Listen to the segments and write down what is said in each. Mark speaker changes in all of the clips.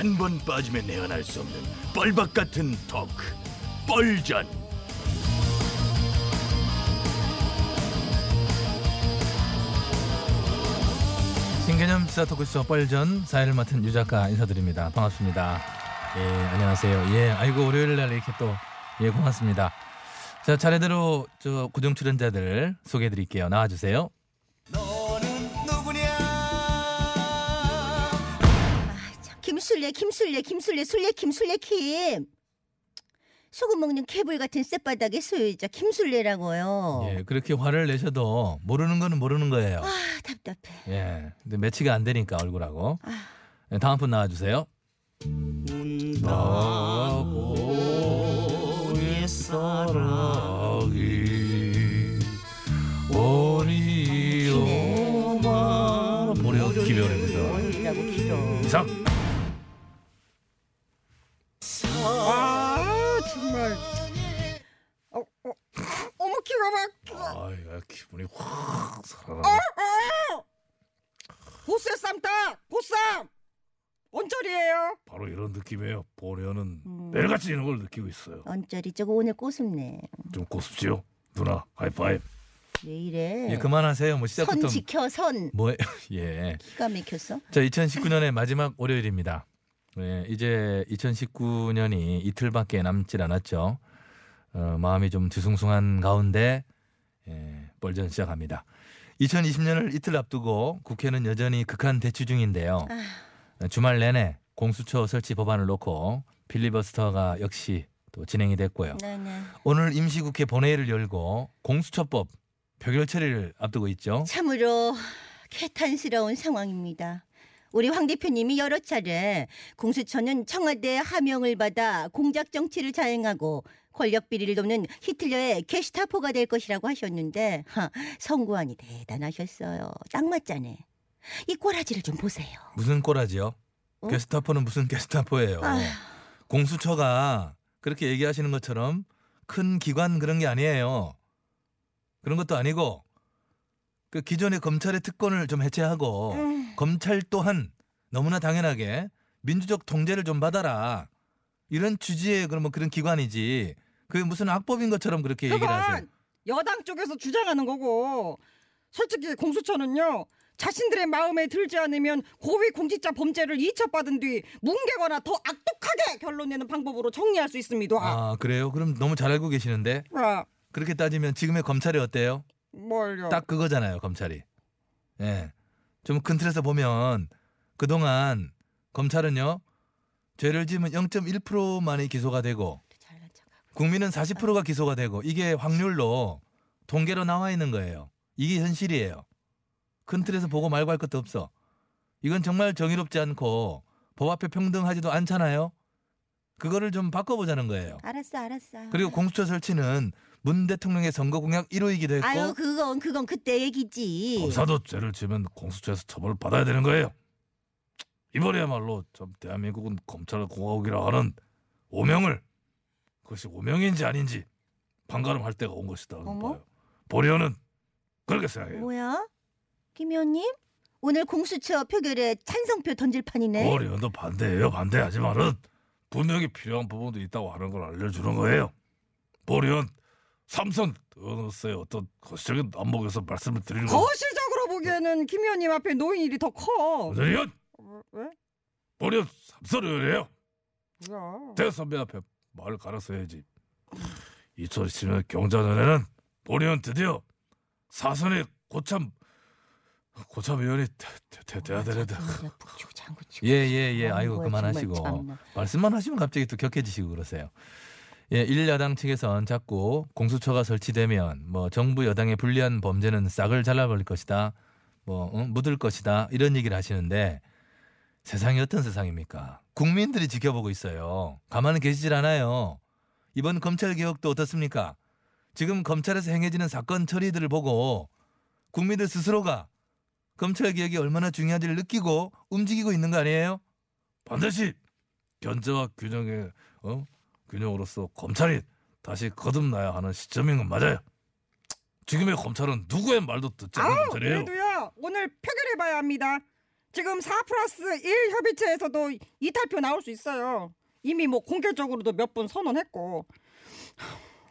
Speaker 1: 한 번 빠지면 내안할 수 없는 뻘박 같은 토크 뻘전
Speaker 2: 신개념 시사 토크쇼 뻘전 사회를 맡은 유 작가 인사드립니다. 반갑습니다. 예, 안녕하세요. 예, 아이고 월요일 날 이렇게 또 예, 고맙습니다. 자, 차례대로 저 고정 출연자들 소개해 드릴게요. 나와 주세요.
Speaker 3: 김술래 김술래 김술래 술래 김술래 김 소금 먹는 개불 같은 쌔바닥의 소유자 김술래라고요.
Speaker 2: 예, 그렇게 화를 내셔도 모르는 거는 모르는 거예요.
Speaker 3: 아 답답해.
Speaker 2: 예. 근데 매치가 안 되니까 얼굴하고.
Speaker 3: 아.
Speaker 2: 예, 다음 분 나와 주세요. 나고 옛사랑이 오리오마 보려 기별입니다. 이상. 느낌이에요. 보려는
Speaker 3: 음.
Speaker 2: 매일같이 이런 걸 느끼고 있어요.
Speaker 3: 언저리 저거 오늘 꼬숩네.
Speaker 2: 좀 고습지요, 누나. 하이파이브.
Speaker 3: 왜 이래?
Speaker 2: 예, 그만하세요.
Speaker 3: 뭐선
Speaker 2: 시작부터
Speaker 3: 지켜 선.
Speaker 2: 뭐 예.
Speaker 3: 기가 막혔어.
Speaker 2: 자, 2019년의 마지막 월요일입니다. 예, 이제 2019년이 이틀밖에 남질 않았죠. 어, 마음이 좀 뒤숭숭한 가운데 예, 뻘전 시작합니다. 2020년을 이틀 앞두고 국회는 여전히 극한 대치 중인데요.
Speaker 3: 아,
Speaker 2: 주말 내내 공수처 설치 법안을 놓고 필리버스터가 역시 또 진행이 됐고요.
Speaker 3: 네네.
Speaker 2: 오늘 임시국회 본회의를 열고 공수처법 표결 처리를 앞두고 있죠.
Speaker 3: 참으로 개탄스러운 상황입니다. 우리 황 대표님이 여러 차례 공수처는 청와대 하명을 받아 공작 정치를 자행하고 권력 비리를 돕는 히틀러의 게슈타포가 될 것이라고 하셨는데 하, 선고안이 대단하셨어요. 딱 맞자네. 이 꼬라지를 좀 보세요.
Speaker 2: 무슨 꼬라지요?
Speaker 3: 어?
Speaker 2: 게스타포는 무슨 게스타포예요?
Speaker 3: 아휴.
Speaker 2: 공수처가 그렇게 얘기하시는 것처럼 큰 기관 그런 게 아니에요. 그런 것도 아니고 그 기존의 검찰의 특권을 좀 해체하고
Speaker 3: 음.
Speaker 2: 검찰 또한 너무나 당연하게 민주적 통제를 좀 받아라 이런 취지의 그런 뭐 그런 기관이지 그게 무슨 악법인 것처럼 그렇게 얘기를 하세요.
Speaker 4: 여당 쪽에서 주장하는 거고 솔직히 공수처는요 자신들의 마음에 들지 않으면 고위 공직자 범죄를 이첩받은 뒤 뭉개거나 더 악독하게 결론 내는 방법으로 정리할 수 있습니다.
Speaker 2: 아 그래요? 그럼 너무 잘 알고 계시는데
Speaker 4: 아,
Speaker 2: 그렇게 따지면 지금의 검찰이 어때요?
Speaker 4: 뭘요?
Speaker 2: 딱 그거잖아요, 검찰이. 예. 좀 큰 틀에서 보면 그 동안 검찰은요. 죄를 지으면 0.1%만이 기소가 되고. 국민은 40%가 기소가 되고 이게 확률로 통계로 나와 있는 거예요. 이게 현실이에요. 큰 틀에서 보고 말고 할 것도 없어. 이건 정말 정의롭지 않고 법 앞에 평등하지도 않잖아요. 그거를 좀 바꿔보자는 거예요.
Speaker 3: 알았어, 알았어.
Speaker 2: 그리고 공수처 설치는 문 대통령의 선거 공약 1호이기도 했고
Speaker 3: 아유, 그건 그건 그때 얘기지.
Speaker 2: 검사도 죄를 지으면 공수처에서 처벌을 받아야 되는 거예요. 이번에야말로 참 대한민국은 검찰 공화국이라 하는 오명을 그것이 오명인지 아닌지 판가름할 때가 온 것이다.
Speaker 3: 어머?
Speaker 2: 보려는 그렇게 생각해요.
Speaker 3: 뭐야? 김 의원님? 오늘 공수처 표결에 찬성표 던질 판이네.
Speaker 2: 보려도 반대예요. 반대하지만은 분명히 필요한 부분도 있다고 하는 걸 알려주는 거예요. 보련 삼선 어느새 어떤 거시적인 안목에서 말씀을 드리는 거.
Speaker 4: 거시적으로 보기에는 김 의원님 앞에 노인 일이 더 커.
Speaker 2: 의원
Speaker 4: 어, 왜?
Speaker 2: 보련 삼선 의원이에요.
Speaker 4: 뭐야?
Speaker 2: 대선배 앞에 말을 갈았어야지. 2017년 경자년에는 보리는 드디어 사선의 고참 고참 의원이 돼- 돼- 돼- 돼야 되는데.
Speaker 3: 북치고 장구치고.
Speaker 2: 예예예.
Speaker 3: 아,
Speaker 2: 아이고 그만하시고. 말씀만 하시면 갑자기 또 격해지시고 그러세요. 예, 일야당 측에선 자꾸 공수처가 설치되면 뭐 정부 여당의 불리한 범죄는 싹을 잘라버릴 것이다. 뭐 응? 묻을 것이다. 이런 얘기를 하시는데 세상이 어떤 세상입니까? 국민들이 지켜보고 있어요. 가만히 계시질 않아요. 이번 검찰 개혁도 어떻습니까? 지금 검찰에서 행해지는 사건 처리들을 보고 국민들 스스로가 검찰 개혁이 얼마나 중요한지를 느끼고 움직이고 있는 거 아니에요? 반드시 견제와 균형의 어? 균형으로서 검찰이 다시 거듭나야 하는 시점인 건 맞아요. 지금의 검찰은 누구의 말도 듣지 않는 검찰이에요.
Speaker 4: 그래도요 오늘 표결해봐야 합니다. 지금 4 플러스 1 협의체에서도 이탈표 나올 수 있어요. 이미 뭐 공개적으로도 몇 번 선언했고.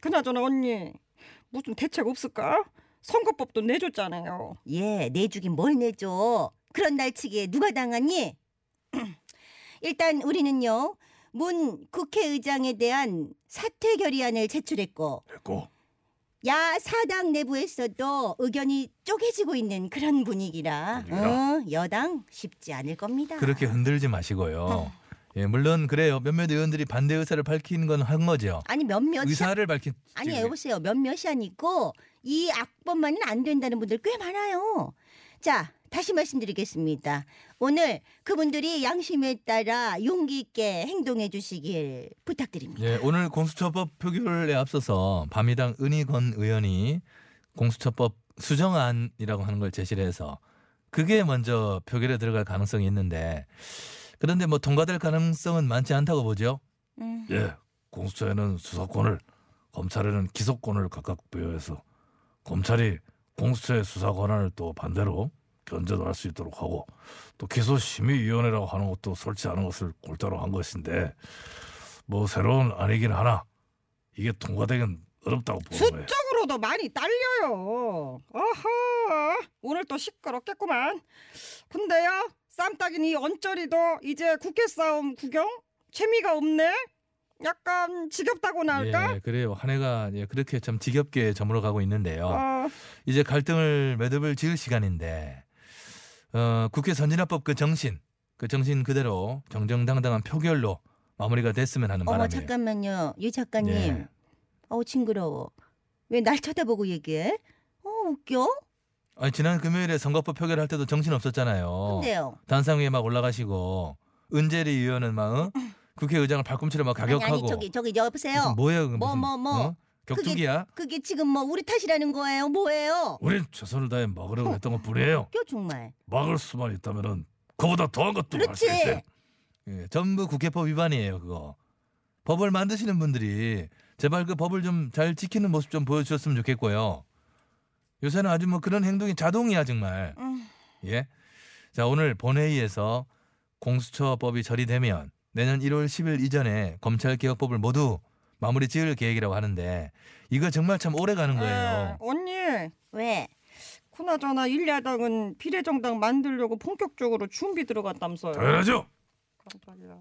Speaker 4: 그나저나 언니 무슨 대책 없을까? 선거법도 내줬잖아요.
Speaker 3: 예, 내주긴 뭘 내줘. 그런 날치기에 누가 당하니? 일단 우리는요. 문 국회의장에 대한 사퇴 결의안을 제출했고
Speaker 1: 됐고
Speaker 3: 야 사당 내부에서도 의견이 쪼개지고 있는 그런 분위기라
Speaker 1: 분위기라.
Speaker 3: 어, 여당 쉽지 않을 겁니다.
Speaker 2: 그렇게 흔들지 마시고요. 예, 물론 그래요. 몇몇 의원들이 반대 의사를 밝힌 건 한 거죠.
Speaker 3: 아니 몇몇
Speaker 2: 의사를 밝힌
Speaker 3: 아니 여보세요 몇몇이 아니고 이 악법만은 안 된다는 분들 꽤 많아요. 자 다시 말씀드리겠습니다. 오늘 그분들이 양심에 따라 용기 있게 행동해 주시길 부탁드립니다.
Speaker 2: 예, 오늘 공수처법 표결에 앞서서 밤이당 은희건 의원이 공수처법 수정안이라고 하는 걸 제시를 해서 그게 먼저 표결에 들어갈 가능성이 있는데 그런데 뭐 통과될 가능성은 많지 않다고 보죠.
Speaker 3: 음.
Speaker 1: 예 공수처에는 수사권을 검찰에는 기소권을 각각 부여해서 검찰이 공수처의 수사 권한을 또 반대로 견제도 할 수 있도록 하고 또 기소심의위원회라고 하는 것도 설치하는 것을 골자로 한 것인데 뭐 새로운 아니긴 하나 이게 통과되긴 어렵다고 보는 거예요.
Speaker 4: 수적으로도 많이 딸려요. 어허, 오늘 또 시끄럽겠구만. 근데요, 쌈딱이니 언저리도 이제 국회 싸움 구경 재미가 없네. 약간 지겹다고나 할까?
Speaker 2: 예, 그래요. 한 해가 예, 그렇게 참 지겹게 저물어가고 있는데요.
Speaker 4: 어,
Speaker 2: 이제 갈등을 매듭을 지을 시간인데 어, 국회 선진화법 그 정신 그 정신 그대로 정정당당한 표결로 마무리가 됐으면 하는
Speaker 3: 어머
Speaker 2: 바람이에요.
Speaker 3: 잠깐만요, 유 작가님.
Speaker 2: 예.
Speaker 3: 어우 징그러워. 왜 날 쳐다보고 얘기해? 어 웃겨?
Speaker 2: 아니, 지난 금요일에 선거법 표결할 때도 정신 없었잖아요.
Speaker 3: 근데요.
Speaker 2: 단상 위에 막 올라가시고 은재리 의원은 막 어? 국회의장을 발꿈치로 막
Speaker 3: 아니
Speaker 2: 가격하고
Speaker 3: 아니 저기 저기 여보세요.
Speaker 2: 무슨 뭐예요? 그게
Speaker 3: 뭐,
Speaker 2: 무슨,
Speaker 3: 뭐, 뭐.
Speaker 2: 어? 격투기야?
Speaker 3: 그게 지금 뭐 우리 탓이라는 거예요? 뭐예요?
Speaker 1: 우린 최선을 다해 막으려고 했던 것 뿐이에요.
Speaker 3: 웃겨 정말.
Speaker 1: 막을 수만 있다면은 그보다 더한 것도 할 수
Speaker 3: 그렇지.
Speaker 1: 있어요.
Speaker 2: 예, 전부 국회법 위반이에요, 그거. 법을 만드시는 분들이 제발 그 법을 좀 잘 지키는 모습 좀 보여주셨으면 좋겠고요. 요새는 아주 뭐 그런 행동이 자동이야 정말.
Speaker 3: 음.
Speaker 2: 예. 자 오늘 본회의에서 공수처법이 처리되면 내년 1월 10일 이전에 검찰개혁법을 모두 마무리 지을 계획이라고 하는데 이거 정말 참 오래 가는
Speaker 4: 에,
Speaker 2: 거예요.
Speaker 4: 언니,
Speaker 3: 왜?
Speaker 4: 그나저나 일야당은 비례정당 만들려고 본격적으로 준비 들어갔다면서요.
Speaker 1: 당연하죠.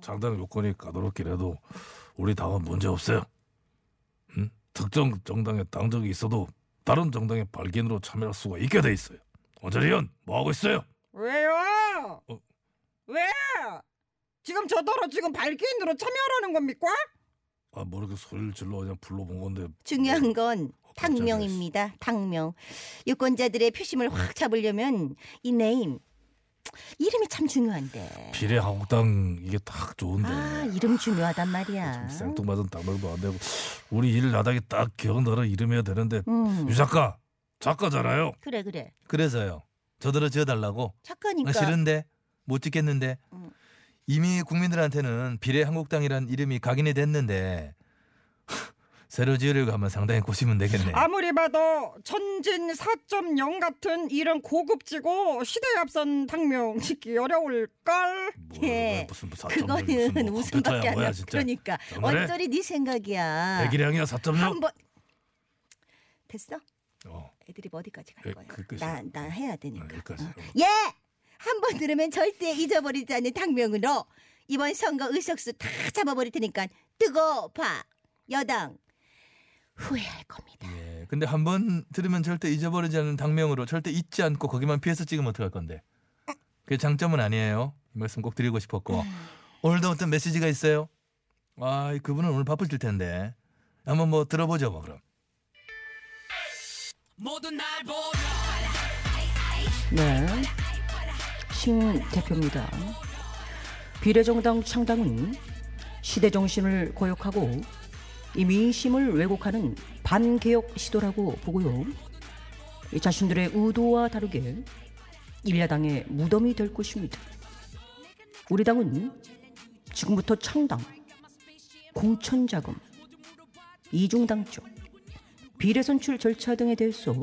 Speaker 1: 장당 요건이 까다롭긴 해도 우리 당은 문제 없어요. 음? 특정 정당의 당적이 있어도 다른 정당의 발견으로 참여할 수가 있게 돼 있어요. 원자리 의원 뭐 하고 있어요?
Speaker 4: 왜요?
Speaker 1: 어.
Speaker 4: 왜? 지금 저더러 지금 발기인으로 참여하라는 겁니까?
Speaker 1: 아, 뭐 이렇게 소리를 질러 그냥 불러본 건데.
Speaker 3: 중요한 건
Speaker 1: 어.
Speaker 3: 당명입니다. 당명. 유권자들의 표심을 확 잡으려면 이 네임 이름이 참 중요한데.
Speaker 1: 비례한국당 이게 딱 좋은데.
Speaker 3: 아 이름 중요하단 말이야.
Speaker 1: 좀 생뚱맞은 당명도 안 되고 우리 일 나닥이 딱 기억나는 이름이어야 되는데
Speaker 3: 음.
Speaker 1: 유 작가 작가잖아요.
Speaker 3: 그래 그래.
Speaker 2: 그래서요. 저들어 지어달라고.
Speaker 3: 착하니까.
Speaker 2: 아, 싫은데 못 찍겠는데
Speaker 3: 음.
Speaker 2: 이미 국민들한테는 비례한국당이란 이름이 각인이 됐는데 새로 지으려고 하면 상당히 고시면 되겠네.
Speaker 4: 아무리 봐도 천진 4.0 같은 이런 고급지고 시대에 앞선 당명 짓기 어려울 걸.
Speaker 1: 뭐,
Speaker 3: 예.
Speaker 1: 무슨 뭐
Speaker 3: 그거는
Speaker 1: 무슨 뭐
Speaker 3: 웃음밖에 안
Speaker 1: 뭐야
Speaker 3: 나.
Speaker 1: 진짜.
Speaker 3: 그러니까
Speaker 1: 정말해?
Speaker 3: 네 생각이야.
Speaker 1: 대기량이야 4.0.
Speaker 3: 한번 됐어?
Speaker 1: 어,
Speaker 3: 애들이 어디까지
Speaker 1: 예,
Speaker 3: 갈 거야?
Speaker 1: 그 끝이야.
Speaker 3: 나, 나 해야
Speaker 1: 아,
Speaker 3: 되니까.
Speaker 1: 여기까지.
Speaker 3: 어. 예! 한 번 들으면 절대 잊어버리지 않는 당명으로 이번 선거 의석수 다 잡아버릴 테니까 뜨고 봐. 여당 후회할 겁니다.
Speaker 2: 예, 근데 한 번 들으면 절대 잊어버리지 않는 당명으로 절대 잊지 않고 거기만 피해서 찍으면 어떡할 건데? 그게 장점은 아니에요. 이 말씀 꼭 드리고 싶었고 오늘도 어떤 메시지가 있어요? 아, 그분은 오늘 바쁘실 텐데 한번 뭐 들어보죠, 뭐 그럼.
Speaker 4: 네. 신 대표입니다. 비례정당 창당은 시대 정신을 고역하고 이 민심을 왜곡하는 반개혁 시도라고 보고요. 이 자신들의 의도와 다르게 일야당의 무덤이 될 것입니다. 우리 당은 지금부터 창당, 공천자금, 이중당 쪽, 비례 선출 절차 등에 대해서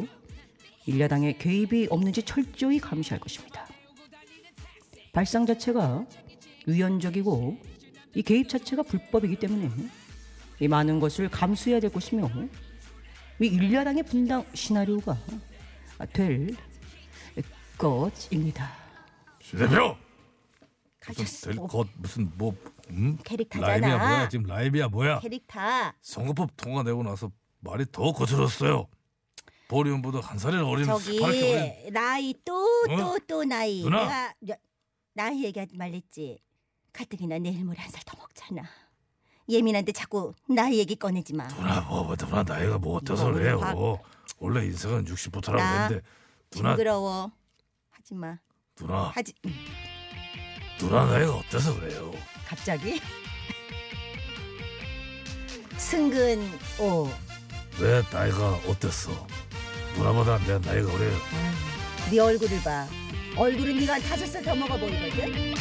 Speaker 4: 일야당의 개입이 없는지 철저히 감시할 것입니다. 발상 자체가 유연적이고 이 개입 자체가 불법이기 때문에 이 많은 것을 감수해야 될 것이며 이 일야당의 분당 시나리오가 될 것입니다.
Speaker 1: 신 대표
Speaker 3: 가졌어.
Speaker 1: 무슨 될것 무슨 뭐 음?
Speaker 3: 캐릭터잖아.
Speaker 1: 라임이야 뭐야 지금 라임이야 뭐야
Speaker 3: 캐릭터.
Speaker 1: 선거법 통과되고 나서 말이 더 거칠었어요. 보리온보다 한 살이나 어린
Speaker 3: 저기
Speaker 1: 어린
Speaker 3: 나이 또또
Speaker 1: 어?
Speaker 3: 또 나이.
Speaker 1: 누나.
Speaker 3: 내가 여- 나이 얘기하지 말랬지. 가뜩이나 내일 모레 한 살 더 먹잖아. 예민한데 자꾸 나이 얘기 꺼내지 마.
Speaker 1: 누나 뭐, 뭐 누나 나이가 뭐 어때서
Speaker 3: 뭐,
Speaker 1: 그래요?
Speaker 3: 박-
Speaker 1: 원래 인생은 60부터라고
Speaker 3: 나
Speaker 1: 했는데 누나
Speaker 3: 징그러워. 하지 마.
Speaker 1: 누나
Speaker 3: 하지. 음,
Speaker 1: 누나 나이가 어때서 그래요?
Speaker 3: 갑자기? 승근 오.
Speaker 1: 내 나이가 어땠어? 누나보다 내 나이가 그래요.
Speaker 3: 네 얼굴을 봐. 얼굴은 네가 다섯 살 더 먹어 보이거든.